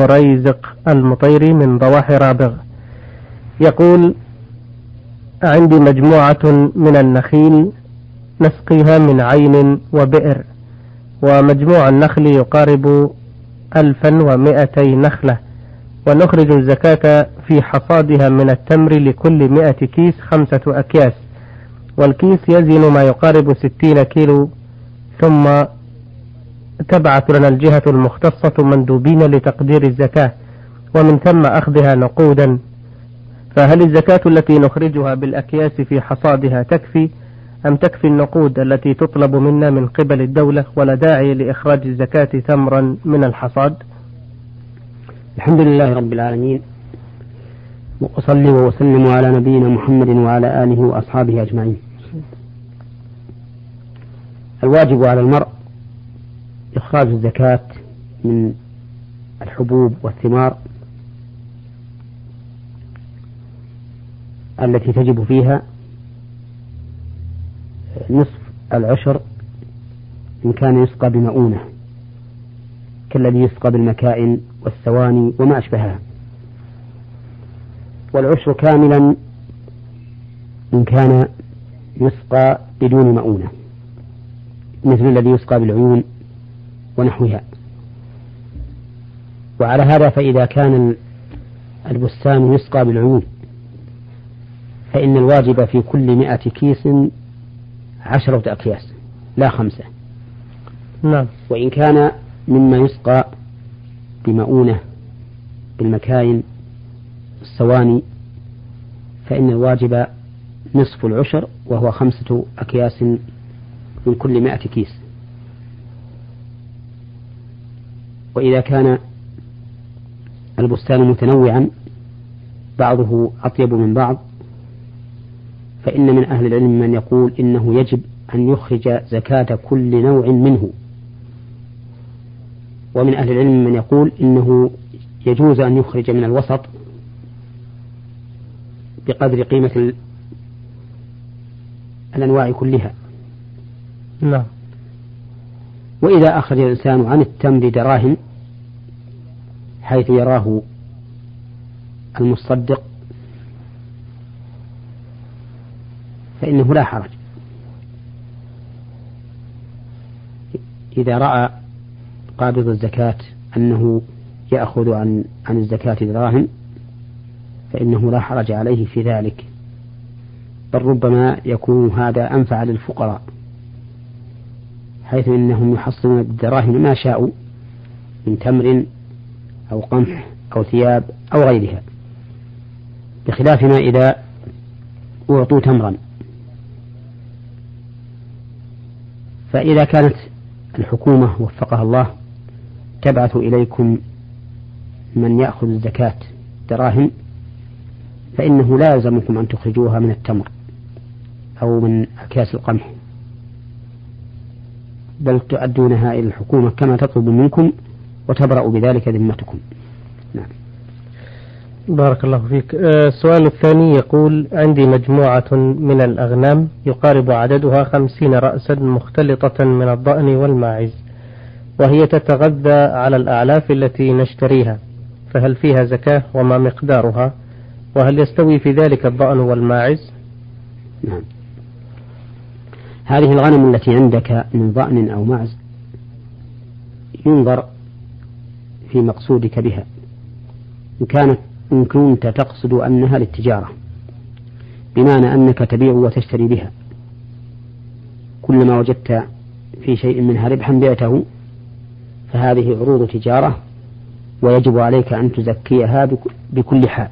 مريزق المطيري من ضواحي رابغ يقول عندي مجموعة من النخيل نسقيها من عين وبئر ومجموع النخل يقارب ألفا ومائتي نخلة ونخرج الزكاة في حصادها من التمر لكل مائة كيس خمسة أكياس والكيس يزن ما يقارب ستين كيلو ثم تبعث لنا الجهة المختصة مندوبين لتقدير الزكاة ومن ثم أخذها نقودا. فهل الزكاة التي نخرجها بالأكياس في حصادها تكفي؟ أم تكفي النقود التي تطلب منا من قبل الدولة ولا داعي لإخراج الزكاة تمرا من الحصاد؟ الحمد لله رب العالمين. وأصلي وأسلم على نبينا محمد وعلى آله وأصحابه أجمعين. الواجب على المرء إخراج الزكاة من الحبوب والثمار التي تجب فيها نصف العشر إن كان يسقى بمؤونة كالذي يسقى بالمكائن والثواني وما أشبهها. والعشر كاملا إن كان يسقى بدون مؤونة مثل الذي يسقى بالعيون ونحوها. وعلى هذا فإذا كان البستان يسقى بالعيون فإن الواجب في كل مئة كيس عشرة أكياس لا خمسة. نعم. وإن كان مما يسقى بمؤونة بالمكاين الصواني فإن الواجب نصف العشر وهو خمسة أكياس من كل مائة كيس. وإذا كان البستان متنوعا بعضه أطيب من بعض فإن من أهل العلم من يقول إنه يجب أن يخرج زكاة كل نوع منه. ومن أهل العلم من يقول إنه يجوز أن يخرج من الوسط بقدر قيمة الأنواع كلها. نعم. وإذا أخرج الإنسان عن التمر دراهم حيث يراه المصدق فإنه لا حرج. إذا رأى قابض الزكاة أنه يأخذ عن عن الزكاة دراهم فإنه لا حرج عليه في ذلك. بل ربما يكون هذا أنفع للفقراء. حيث إنهم يحصلون بالدراهم ما شاءوا من تمر أو قمح أو ثياب أو غيرها بخلاف ما إذا أعطوا تمرا. فإذا كانت الحكومة وفقها الله تبعث إليكم من يأخذ الزكاة دراهم فإنه لا يلزمكم أن تخرجوها من التمر أو من أكياس القمح. بل تؤدونها إلى الحكومة كما تطلب منكم وتبرأ بذلك ذمتكم. نعم. بارك الله فيك. آه، السؤال الثاني يقول عندي مجموعة من الأغنام يقارب عددها خمسين رأسا مختلطة من الضأن والماعز وهي تتغذى على الأعلاف التي نشتريها فهل فيها زكاة وما مقدارها؟ وهل يستوي في ذلك الضأن والماعز؟ نعم. هذه الغنم التي عندك من ضأن أو معز ينظر في مقصودك بها. إن كانت إن كنت تقصد أنها للتجارة بمعنى أنك تبيع وتشتري بها. كلما وجدت في شيء منها ربحا بعته فهذه عروض تجارة ويجب عليك أن تزكيها بكل حال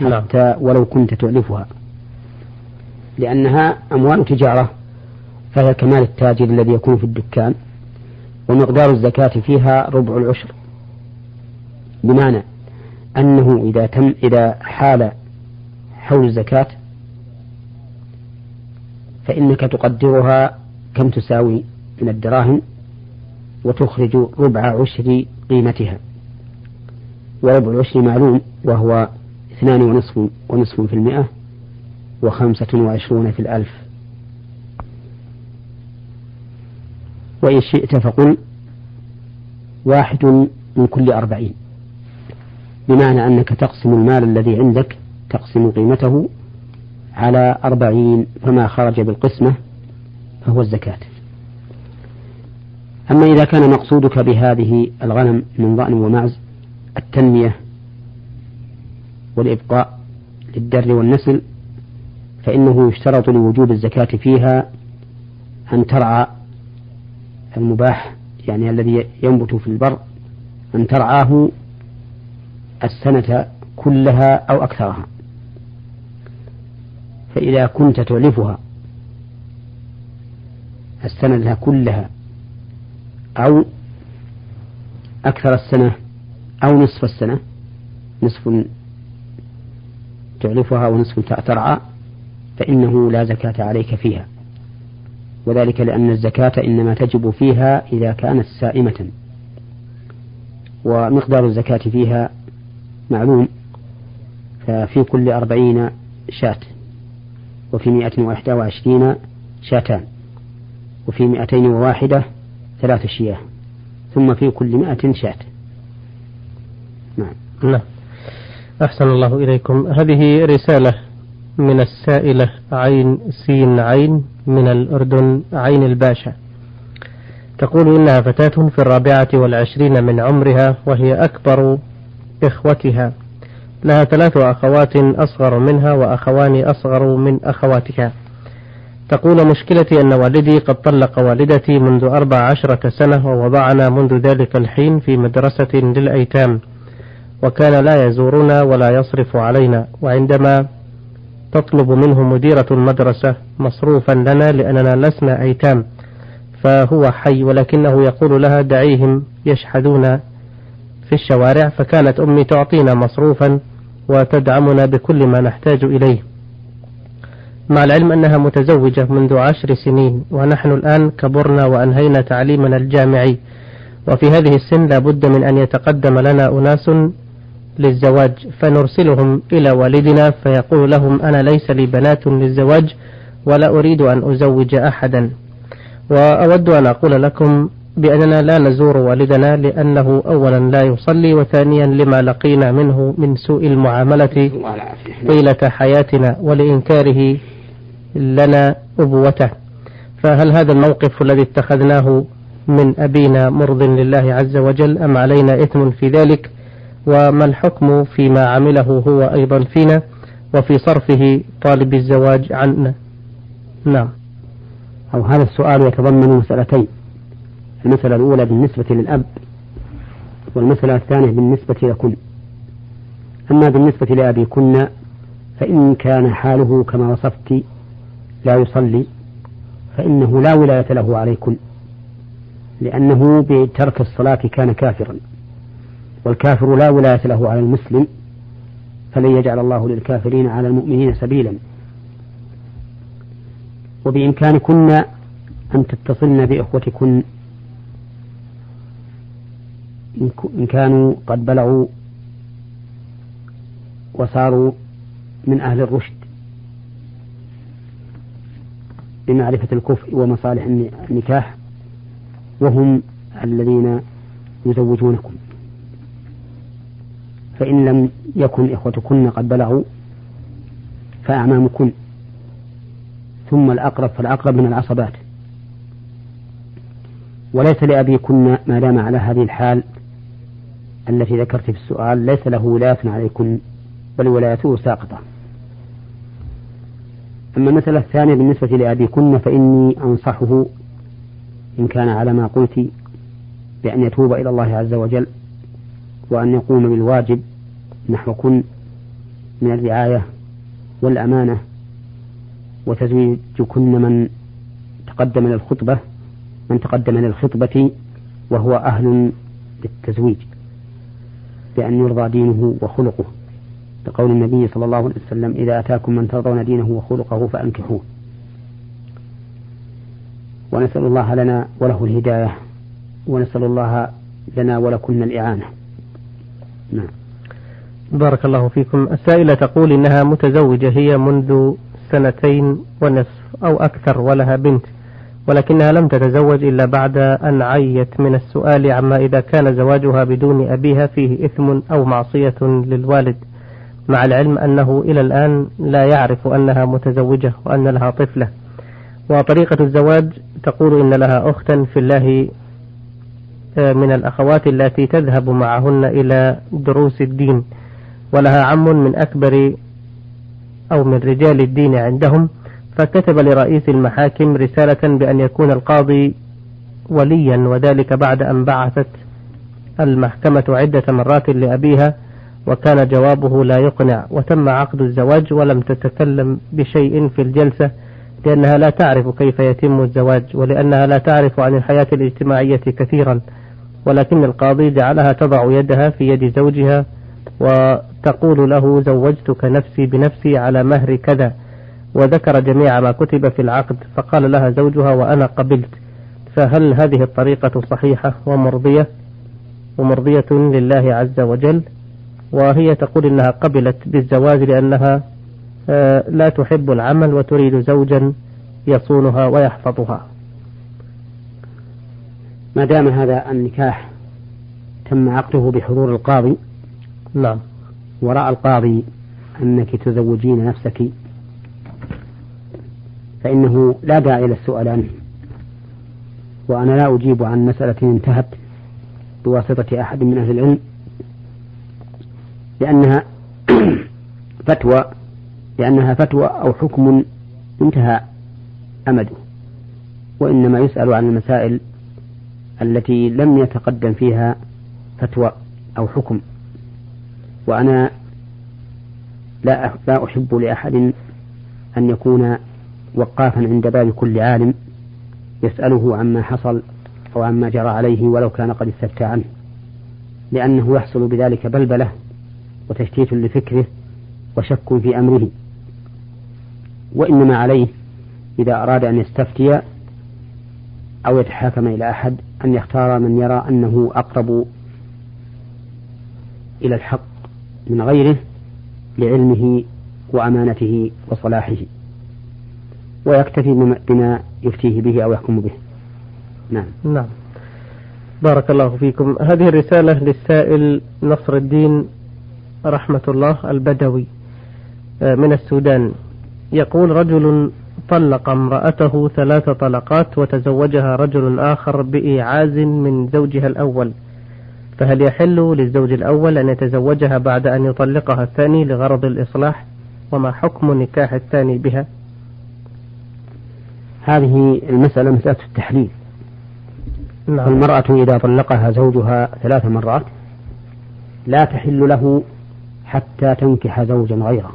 نعم. حتى ولو كنت تؤلفها. لأنها أموال تجارة. فهي كمال التاجر الذي يكون في الدكان ومقدار الزكاة فيها ربع العشر. بمعنى أنه إذا تم إذا حال حول الزكاة فإنك تقدرها كم تساوي من الدراهم وتخرج ربع عشر قيمتها. وربع العشر معلوم وهو اثنان ونصف ونصف في المئة وخمسة وعشرون في الألف. وإن شئت فقل واحد من كل أربعين. بمعنى أنك تقسم المال الذي عندك تقسم قيمته على أربعين فما خرج بالقسمة فهو الزكاة. أما إذا كان مقصودك بهذه الغنم من ضأن ومعز التنمية والإبقاء للدر والنسل فإنه يشترط لوجوب الزكاة فيها أن ترعى المباح يعني الذي ينبت في البر أن ترعاه السنة كلها أو أكثرها. فإذا كنت تؤلفها السنة كلها أو أكثر السنة أو نصف السنة نصف تعلفها ونصف ترعى فإنه لا زكاة عليك فيها. وذلك لأن الزكاة إنما تجب فيها إذا كانت سائمة. ومقدار الزكاة فيها معلوم ففي كل أربعين شاة وفي مئة وإحدى وعشرين شاتان وفي مئتين وواحدة ثلاث شياه ثم في كل مئة شاة. نعم. نعم. أحسن الله إليكم. هذه رسالة من السائلة عين سين عين من الأردن عين الباشا. تقول إنها فتاة في الرابعة والعشرين من عمرها وهي أكبر إخوتها. لها ثلاث أخوات أصغر منها وأخوان أصغر من أخواتها. تقول مشكلتي أن والدي قد طلق والدتي منذ أربع عشرة سنة ووضعنا منذ ذلك الحين في مدرسة للأيتام. وكان لا يزورنا ولا يصرف علينا. وعندما تطلب منه مديرة المدرسة مصروفا لنا لأننا لسنا أيتام فهو حي ولكنه يقول لها دعيهم يشحذون في الشوارع فكانت أمي تعطينا مصروفا وتدعمنا بكل ما نحتاج إليه. مع العلم أنها متزوجة منذ عشر سنين ونحن الآن كبرنا وأنهينا تعليمنا الجامعي وفي هذه السن لا بد من أن يتقدم لنا أناس للزواج فنرسلهم إلى والدنا فيقول لهم أنا ليس لي بنات للزواج ولا أريد أن أزوج أحدا. وأود أن أقول لكم بأننا لا نزور والدنا لأنه أولا لا يصلي وثانيا لما لقينا منه من سوء المعاملة طيلة حياتنا ولإنكاره لنا أبوته. فهل هذا الموقف الذي اتخذناه من أبينا مرض لله عز وجل أم علينا إثم في ذلك؟ وما الحكم فيما عمله هو أيضا فينا وفي صرفه طالب الزواج عنا. نعم. أو هذا السؤال يتضمن مسألتين. المسألة الأولى بالنسبة للأب والمسألة الثانية بالنسبة لكن. أما بالنسبة لأبيكن فإن كان حاله كما وصفت لا يصلي فإنه لا ولاية له عليكن لأنه بترك الصلاة كان كافرا. والكافر لا ولاية له على المسلم فلن يجعل الله للكافرين على المؤمنين سبيلا. وبإمكانكن أن تتصلن بإخوتكن. إن كانوا قد بلغوا وصاروا من أهل الرشد بمعرفة الكفء ومصالح النكاح وهم الذين يزوجونكم. فإن لم يكن إخوتكن قد بلغوا فأعمامكن. ثم الأقرب فالأقرب من العصبات. وليس لأبيكن ما دام على هذه الحال التي ذكرت في السؤال ليس له ولاية عليكن بل ولايته ساقطة. أما المسألة الثانية بالنسبة لأبيكن فإني أنصحه إن كان على ما قلت بأن يتوب إلى الله عز وجل. وأن يقوم بالواجب نحو كن من الرعاية والأمانة وتزويجكن من تقدم للخطبة من تقدم للخطبة وهو أهل للتزويج بأن يرضى دينه وخلقه. لقول النبي صلى الله عليه وسلم إذا أتاكم من ترضون دينه وخلقه فأنكحوه. ونسأل الله لنا وله الهداية ونسأل الله لنا ولكن الإعانة. نعم. بارك الله فيكم. السائلة تقول إنها متزوجة هي منذ سنتين ونصف أو أكثر ولها بنت ولكنها لم تتزوج إلا بعد أن عيت من السؤال عما إذا كان زواجها بدون أبيها فيه إثم أو معصية للوالد مع العلم أنه إلى الآن لا يعرف أنها متزوجة وأن لها طفلة. وطريقة الزواج تقول إن لها أختا في الله من الأخوات التي تذهب معهن إلى دروس الدين ولها عم من أكبر أو من رجال الدين عندهم فكتب لرئيس المحاكم رسالة بأن يكون القاضي وليا وذلك بعد أن بعثت المحكمة عدة مرات لأبيها وكان جوابه لا يقنع. وتم عقد الزواج ولم تتكلم بشيء في الجلسة لأنها لا تعرف كيف يتم الزواج ولأنها لا تعرف عن الحياة الاجتماعية كثيرا. ولكن القاضي جعلها تضع يدها في يد زوجها وتقول له زوجتك نفسي بنفسي على مهر كذا. وذكر جميع ما كتب في العقد فقال لها زوجها وأنا قبلت. فهل هذه الطريقة صحيحة ومرضية؟ ومرضية لله عز وجل. وهي تقول إنها قبلت بالزواج لأنها آه، لا تحب العمل وتريد زوجا يصونها ويحفظها. ما دام هذا النكاح تم عقده بحضور القاضي نعم. ورأى القاضي أنك تزوجين نفسك فإنه لا داعي للسؤال عنه. وأنا لا أجيب عن مسألة انتهت بواسطة أحد من أهل العلم لأنها فتوى لأنها فتوى أو حكم انتهى أمده. وإنما يسأل عن المسائل التي لم يتقدم فيها فتوى أو حكم. وأنا لا لا أحب لأحد أن يكون وقافا عند باب كل عالم يسأله عما حصل أو عما جرى عليه ولو كان قد استفتى عنه لأنه يحصل بذلك بلبلة وتشتيت لفكره وشك في أمره. وإنما عليه إذا أراد أن يستفتي أو يتحاكم إلى أحد أن يختار من يرى أنه أقرب إلى الحق من غيره لعلمه وأمانته وصلاحه ويكتفي بما يفتيه به أو يحكم به. نعم. نعم. بارك الله فيكم. هذه الرسالة للسائل نصر الدين رحمة الله البدوي آه، من السودان. يقول رجل طلق امرأته ثلاث طلقات وتزوجها رجل آخر بإيعاز من زوجها الأول. فهل يحل للزوج الأول أن يتزوجها بعد أن يطلقها الثاني لغرض الإصلاح؟ وما حكم نكاح الثاني بها؟ هذه المسألة مسألة التحليل. نعم. المرأة إذا طلقها زوجها ثلاث مرات لا تحل له حتى تنكح زوجا غيره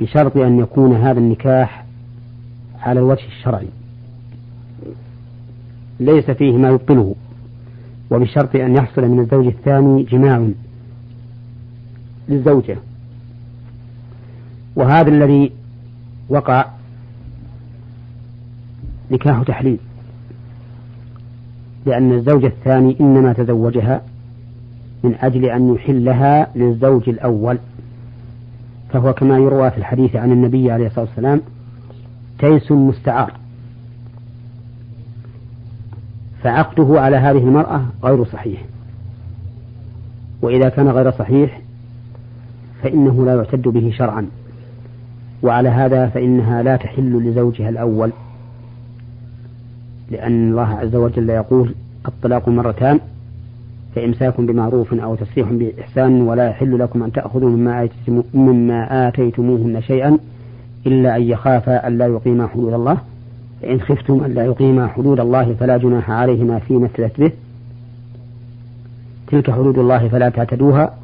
بشرط أن يكون هذا النكاح على الوجه الشرعي. ليس فيه ما يبطله وبشرط أن يحصل من الزوج الثاني جماع للزوجة. وهذا الذي وقع نكاح تحليل لأن الزوج الثاني إنما تزوجها من أجل أن يحلها للزوج الأول فهو كما يروى في الحديث عن النبي عليه الصلاة والسلام تيس مستعار. فعقده على هذه المرأة غير صحيح. وإذا كان غير صحيح فإنه لا يعتد به شرعا. وعلى هذا فإنها لا تحل لزوجها الأول. لأن الله عز وجل يقول الطلاق مرتان فإمساك بمعروف أو تسريح بإحسان ولا يحل لكم أن تأخذوا مما, مما آتيتموهن شيئا إلا أن يخافا ألا يقيما حدود الله. فإن خفتم ألا يقيما حدود الله فلا جناح عليهما فيما افتدت به. تلك حدود الله فلا تعتدوها.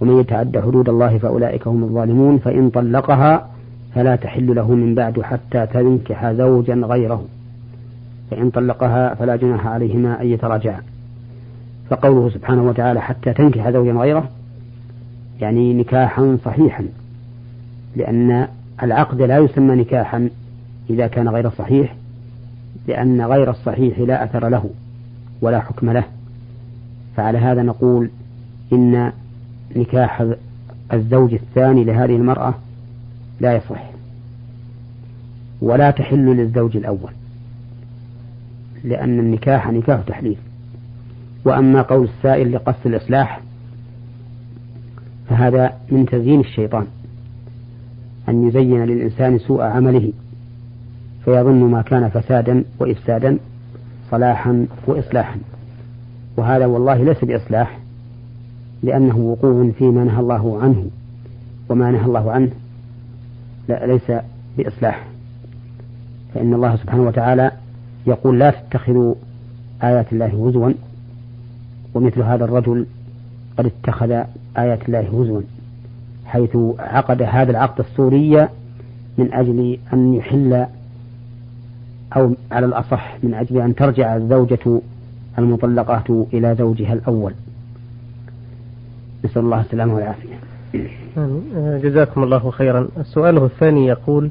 ومن يتعد حدود الله فأولئك هم الظالمون. فإن طلقها فلا تحل له من بعد حتى تنكح زوجا غيره. فإن طلقها فلا جناح عليهما أن يتراجعا. فقوله سبحانه وتعالى حتى تنكح زوجا غيره يعني نكاحا صحيحا لأن العقد لا يسمى نكاحا إذا كان غير صحيح لأن غير الصحيح لا أثر له ولا حكم له. فعلى هذا نقول إن نكاح الزوج الثاني لهذه المرأة لا يصح ولا تحل للزوج الأول لأن النكاح نكاح تحليل. وأما قول السائل لقصد الإصلاح فهذا من تزيين الشيطان. أن يزين للإنسان سوء عمله فيظن ما كان فسادا وإفسادا صلاحا وإصلاحا. وهذا والله ليس بإصلاح لأنه وقوع فيما نهى الله عنه. وما نهى الله عنه لا ليس بإصلاح. فإن الله سبحانه وتعالى يقول لا تتخذوا آيات الله هزوا ومثل هذا الرجل قد اتخذ آيات الله هزوا. حيث عقد هذا العقد السوري من أجل أن يحل أو على الأصح من أجل أن ترجع الزوجة المطلقات إلى زوجها الأول. نسأل الله السلامة والعافية. جزاكم الله خيرا. السؤال الثاني يقول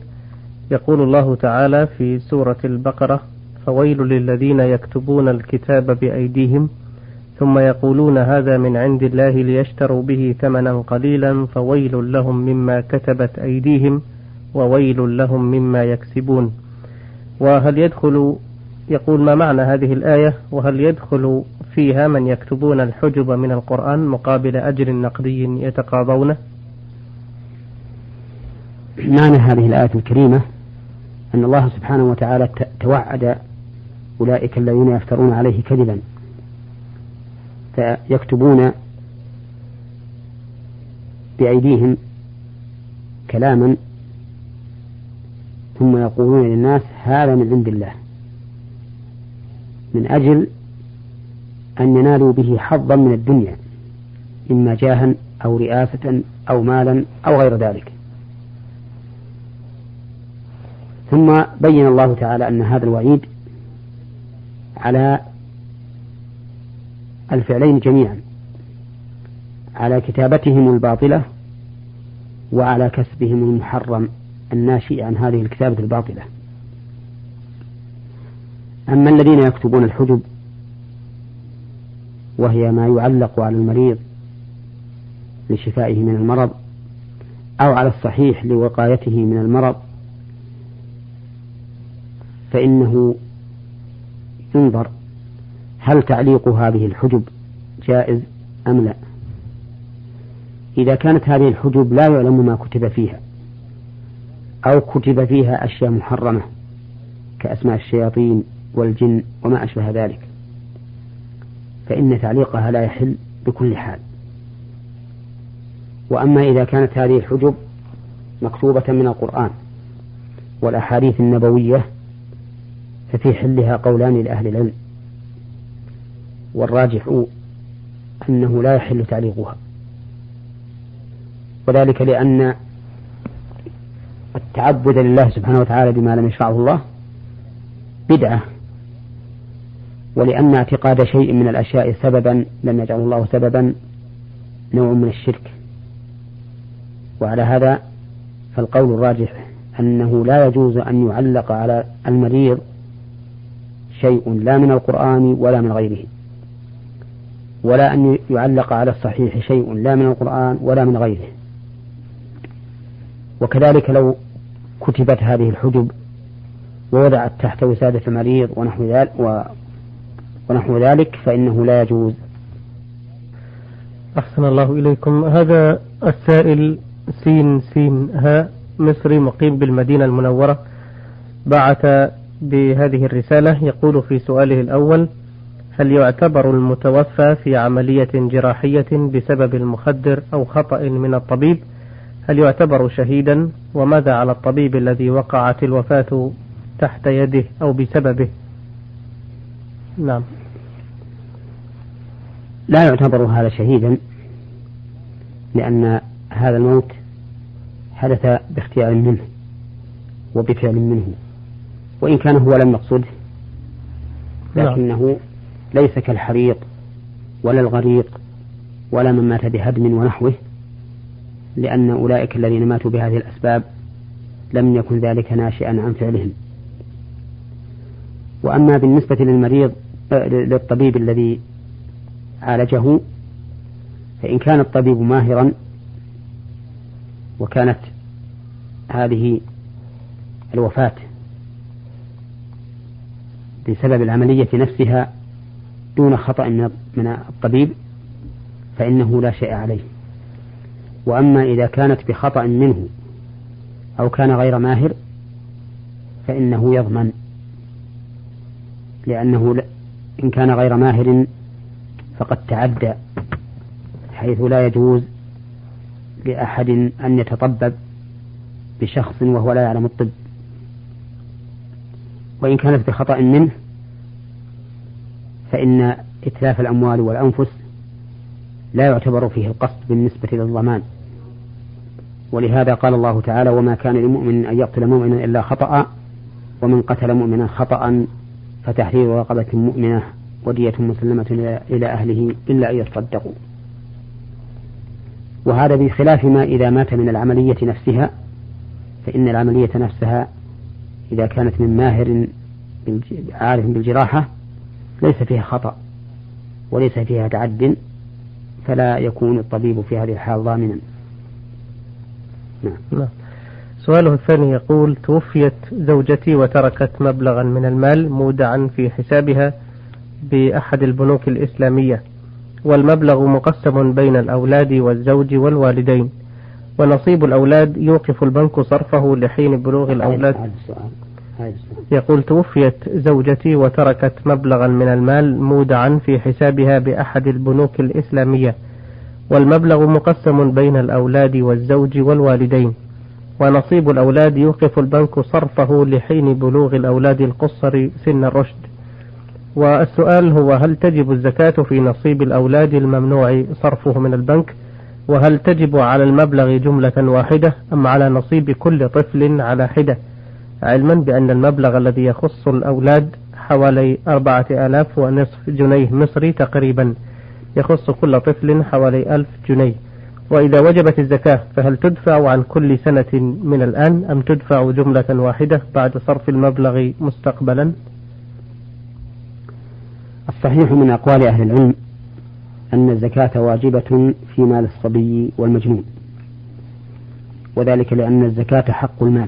يقول الله تعالى في سورة البقرة فويل للذين يكتبون الكتاب بأيديهم ثم يقولون هذا من عند الله ليشتروا به ثمنا قليلا فويل لهم مما كتبت أيديهم وويل لهم مما يكسبون. وهل يدخل يقول ما معنى هذه الآية؟ وهل يدخل فيها من يكتبون الحجب من القرآن مقابل أجر نقدي يتقاضونه؟ معنى هذه الآية الكريمة أن الله سبحانه وتعالى توعد أولئك الذين يفترون عليه كذبا. فيكتبون بأيديهم كلاما ثم يقولون للناس هذا من عند الله من أجل أن ينالوا به حظا من الدنيا إما جاها أو رئاسة أو مالا أو غير ذلك. ثم بين الله تعالى أن هذا الوعيد على الفعلين جميعا. على كتابتهم الباطلة وعلى كسبهم المحرم الناشئ عن هذه الكتابة الباطلة. أما الذين يكتبون الحجب وهي ما يعلق على المريض لشفائه من المرض أو على الصحيح لوقايته من المرض فإنه ينظر هل تعليق هذه الحجب جائز أم لا؟ إذا كانت هذه الحجب لا يعلم ما كتب فيها أو كتب فيها أشياء محرمة كأسماء الشياطين والجن وما أشبه ذلك فإن تعليقها لا يحل بكل حال. وأما إذا كانت هذه الحجب مكتوبة من القرآن والأحاديث النبوية ففي حلها قولان لأهل العلم. والراجح أنه لا يحل تعليقها. وذلك لأن التعبد لله سبحانه وتعالى بما لم يشرعه الله بدعة ولأن اعتقاد شيء من الأشياء سببا لم يجعله الله سببا نوع من الشرك. وعلى هذا فالقول الراجح أنه لا يجوز أن يعلق على المريض شيء لا من القرآن ولا من غيره. ولا أن يعلق على الصحيح شيء لا من القرآن ولا من غيره. وكذلك لو كتبت هذه الحجب ووضعت تحت وسادة المريض ونحو ذلك ونحو ذلك فإنه لا يجوز. أحسن الله إليكم. هذا السائل سين سين ها مصري مقيم بالمدينة المنورة بعث بهذه الرسالة يقول في سؤاله الأول هل يعتبر المتوفى في عملية جراحية بسبب المخدر أو خطأ من الطبيب هل يعتبر شهيدا؟ وماذا على الطبيب الذي وقعت الوفاة تحت يده أو بسببه؟ نعم. لا يعتبر هذا شهيدا لأن هذا الموت حدث باختيار منه وبفعل منه وإن كان هو لم يقصده نعم. ليس كالحريق ولا الغريق ولا من مات بهدم ونحوه لأن أولئك الذين ماتوا بهذه الأسباب لم يكن ذلك ناشئا عن فعلهم. وأما بالنسبة للمريض للطبيب الذي عالجه فإن كان الطبيب ماهرا وكانت هذه الوفاة بسبب العملية نفسها دون خطأ من الطبيب فإنه لا شيء عليه. وأما إذا كانت بخطأ منه أو كان غير ماهر فإنه يضمن لأنه إن كان غير ماهر فقد تعدى حيث لا يجوز لأحد أن يتطبب بشخص وهو لا يعلم الطب. وإن كانت بخطأ منه فإن إتلاف الأموال والأنفس لا يعتبر فيه القصد بالنسبة للضمان. ولهذا قال الله تعالى وما كان لمؤمن أن يقتل مؤمنا إلا خطأ ومن قتل مؤمنا خطأ فتحرير رقبة مؤمنة ودية مسلمة إلى أهله إلا أن يصدقوا. وهذا بخلاف ما إذا مات من العملية نفسها فإن العملية نفسها إذا كانت من ماهر عارف بالجراحة ليس فيها خطأ وليس فيها تعد فلا يكون الطبيب في هذه الحال ضامنا نعم. نعم. سؤاله الثاني يقول توفيت زوجتي وتركت مبلغا من المال مودعا في حسابها بأحد البنوك الإسلامية والمبلغ مقسم بين الأولاد والزوج والوالدين ونصيب الأولاد يوقف البنك صرفه لحين بلوغ الأولاد يقول توفيت زوجتي وتركت مبلغا من المال مودعا في حسابها بأحد البنوك الإسلامية والمبلغ مقسم بين الأولاد والزوج والوالدين ونصيب الأولاد يوقف البنك صرفه لحين بلوغ الأولاد القصر سن الرشد. والسؤال هو هل تجب الزكاة في نصيب الأولاد الممنوع صرفه من البنك؟ وهل تجب على المبلغ جملة واحدة أم على نصيب كل طفل على حدة؟ علما بأن المبلغ الذي يخص الأولاد حوالي أربعة آلاف ونصف جنيه مصري تقريبا. يخص كل طفل حوالي ألف جنيه. وإذا وجبت الزكاة فهل تدفع عن كل سنة من الآن أم تدفع جملة واحدة بعد صرف المبلغ مستقبلا؟ الصحيح من أقوال أهل العلم أن الزكاة واجبة في مال الصبي والمجنون وذلك لأن الزكاة حق المال.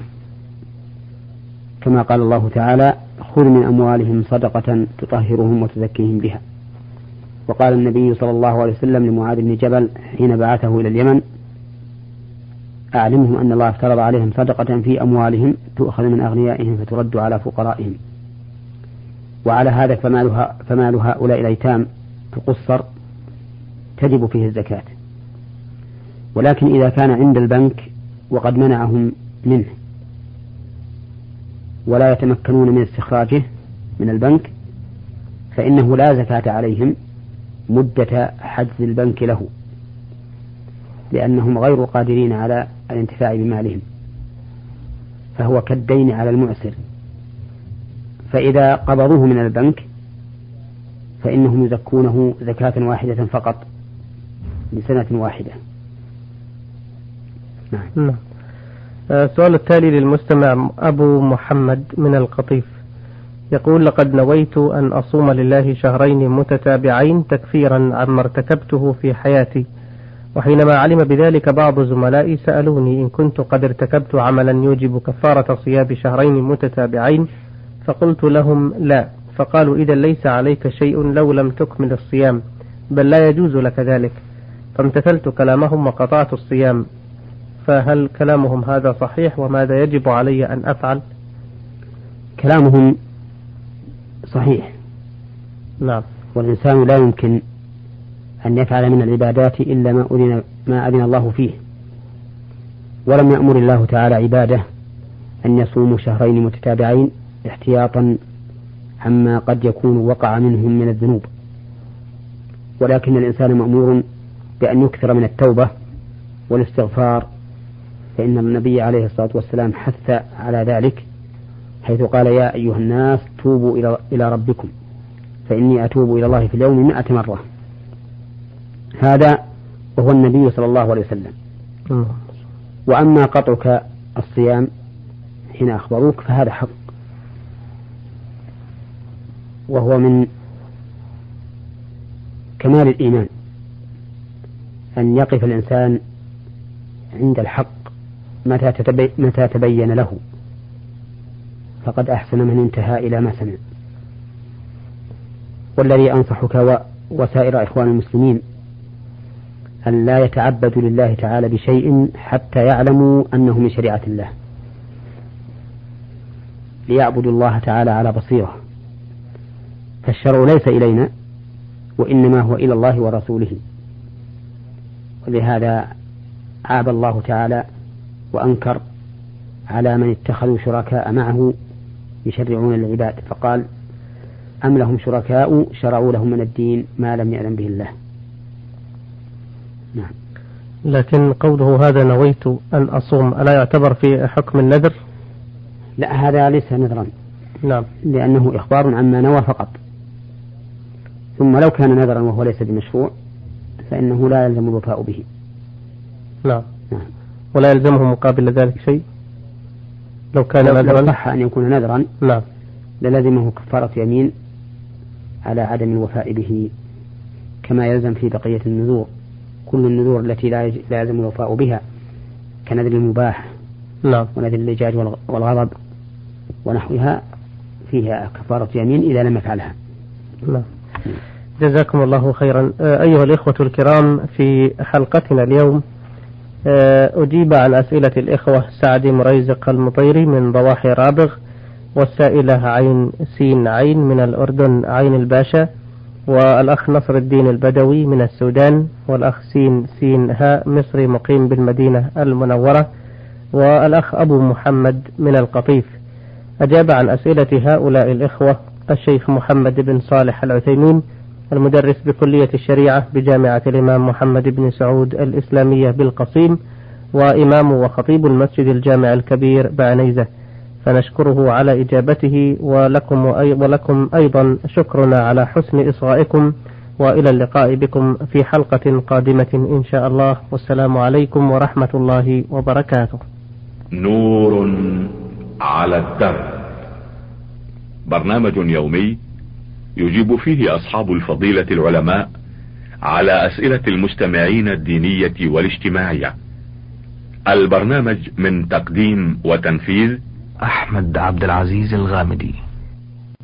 كما قال الله تعالى خذ من أموالهم صدقة تطهرهم وتزكيهم بها. وقال النبي صلى الله عليه وسلم لمعاذ بن جبل حين بعثه إلى اليمن أعلمهم أن الله افترض عليهم صدقة في أموالهم تؤخذ من أغنيائهم فترد على فقرائهم. وعلى هذا فمال, فمال هؤلاء الأيتام تقصر تجب فيه الزكاة. ولكن إذا كان عند البنك وقد منعهم منه ولا يتمكنون من استخراجه من البنك فإنه لا زكاة عليهم مدة حجز البنك له لأنهم غير قادرين على الانتفاع بمالهم فهو كالدين على المعسر. فإذا قبضوه من البنك فإنهم يزكونه زكاة واحدة فقط لسنة واحدة. نعم, نعم. السؤال آه، التالي للمستمع أبو محمد من القطيف. يقول لقد نويت أن أصوم لله شهرين متتابعين تكفيرا عما ارتكبته في حياتي. وحينما علم بذلك بعض زملائي سألوني إن كنت قد ارتكبت عملا يوجب كفارة صيام شهرين متتابعين؟ فقلت لهم لا فقالوا إذا ليس عليك شيء لو لم تكمل الصيام بل لا يجوز لك ذلك. فامتثلت كلامهم وقطعت الصيام. فهل كلامهم هذا صحيح وماذا يجب علي أن أفعل؟ كلامهم صحيح. نعم. والإنسان لا يمكن أن يفعل من العبادات إلا ما أذن ما أذن الله فيه. ولم يأمر الله تعالى عباده أن يصوموا شهرين متتابعين احتياطا عما قد يكون وقع منهم من الذنوب. ولكن الإنسان مأمور بأن يكثر من التوبة والاستغفار فإن النبي عليه الصلاة والسلام حث على ذلك حيث قال يا أيها الناس توبوا إلى إلى ربكم فإني أتوب إلى الله في اليوم مئة مرة. هذا وهو النبي صلى الله عليه وسلم. وأما قطعك الصيام حين أخبروك فهذا حق. وهو من كمال الإيمان أن يقف الإنسان عند الحق. متى, متى تبين له. فقد أحسن من انتهى إلى ما سمع. والذي أنصحك وسائر إخوان المسلمين أن لا يتعبدوا لله تعالى بشيء حتى يعلموا أنه من شريعة الله. ليعبدوا الله تعالى على بصيرة. فالشرع ليس إلينا وإنما هو إلى الله ورسوله. ولهذا عاب الله تعالى وأنكر على من اتخذوا شركاء معه يشرعون للعباد. فقال أم لهم شركاء شرعوا لهم من الدين ما لم يعلم به الله. نعم. لكن قوله هذا نويت أن أصوم ألا يعتبر في حكم النذر؟ لا هذا ليس نذرا. نعم. لأنه إخبار عما نوى فقط. ثم لو كان نذرا وهو ليس بمشروع فإنه لا يلزم الوفاء به. نعم. نعم. ولا يلزمه مقابل ذلك شيء؟ لو كان نذرا لو صح أن يكون نذرا نعم. للزمه كفارة يمين على عدم الوفاء به كما يلزم في بقية النذور. كل النذور التي لا يلزم الوفاء بها كنذر المباح نعم. ونذر اللجاج والغضب ونحوها فيها كفارة يمين إذا لم يفعلها. نعم. جزاكم الله خيرا. أيها الإخوة الكرام في حلقتنا اليوم أجيب عن أسئلة الإخوة سعد مريزق المطيري من ضواحي رابغ والسائلة عين سين عين من الأردن عين الباشا والأخ نصر الدين البدوي من السودان والأخ سين سين هاء مصري مقيم بالمدينة المنورة والأخ أبو محمد من القطيف. أجاب عن أسئلة هؤلاء الإخوة الشيخ محمد بن صالح العثيمين المدرس بكلية الشريعة بجامعة الإمام محمد بن سعود الإسلامية بالقصيم وإمام وخطيب المسجد الجامع الكبير بعنيزة. فنشكره على إجابته ولكم, ولكم أيضا شكرنا على حسن إصغائكم وإلى اللقاء بكم في حلقة قادمة إن شاء الله. والسلام عليكم ورحمة الله وبركاته. نور على الدرب. برنامج يومي يجيب فيه أصحاب الفضيلة العلماء على أسئلة المستمعين الدينية والاجتماعية. البرنامج من تقديم وتنفيذ أحمد عبد العزيز الغامدي.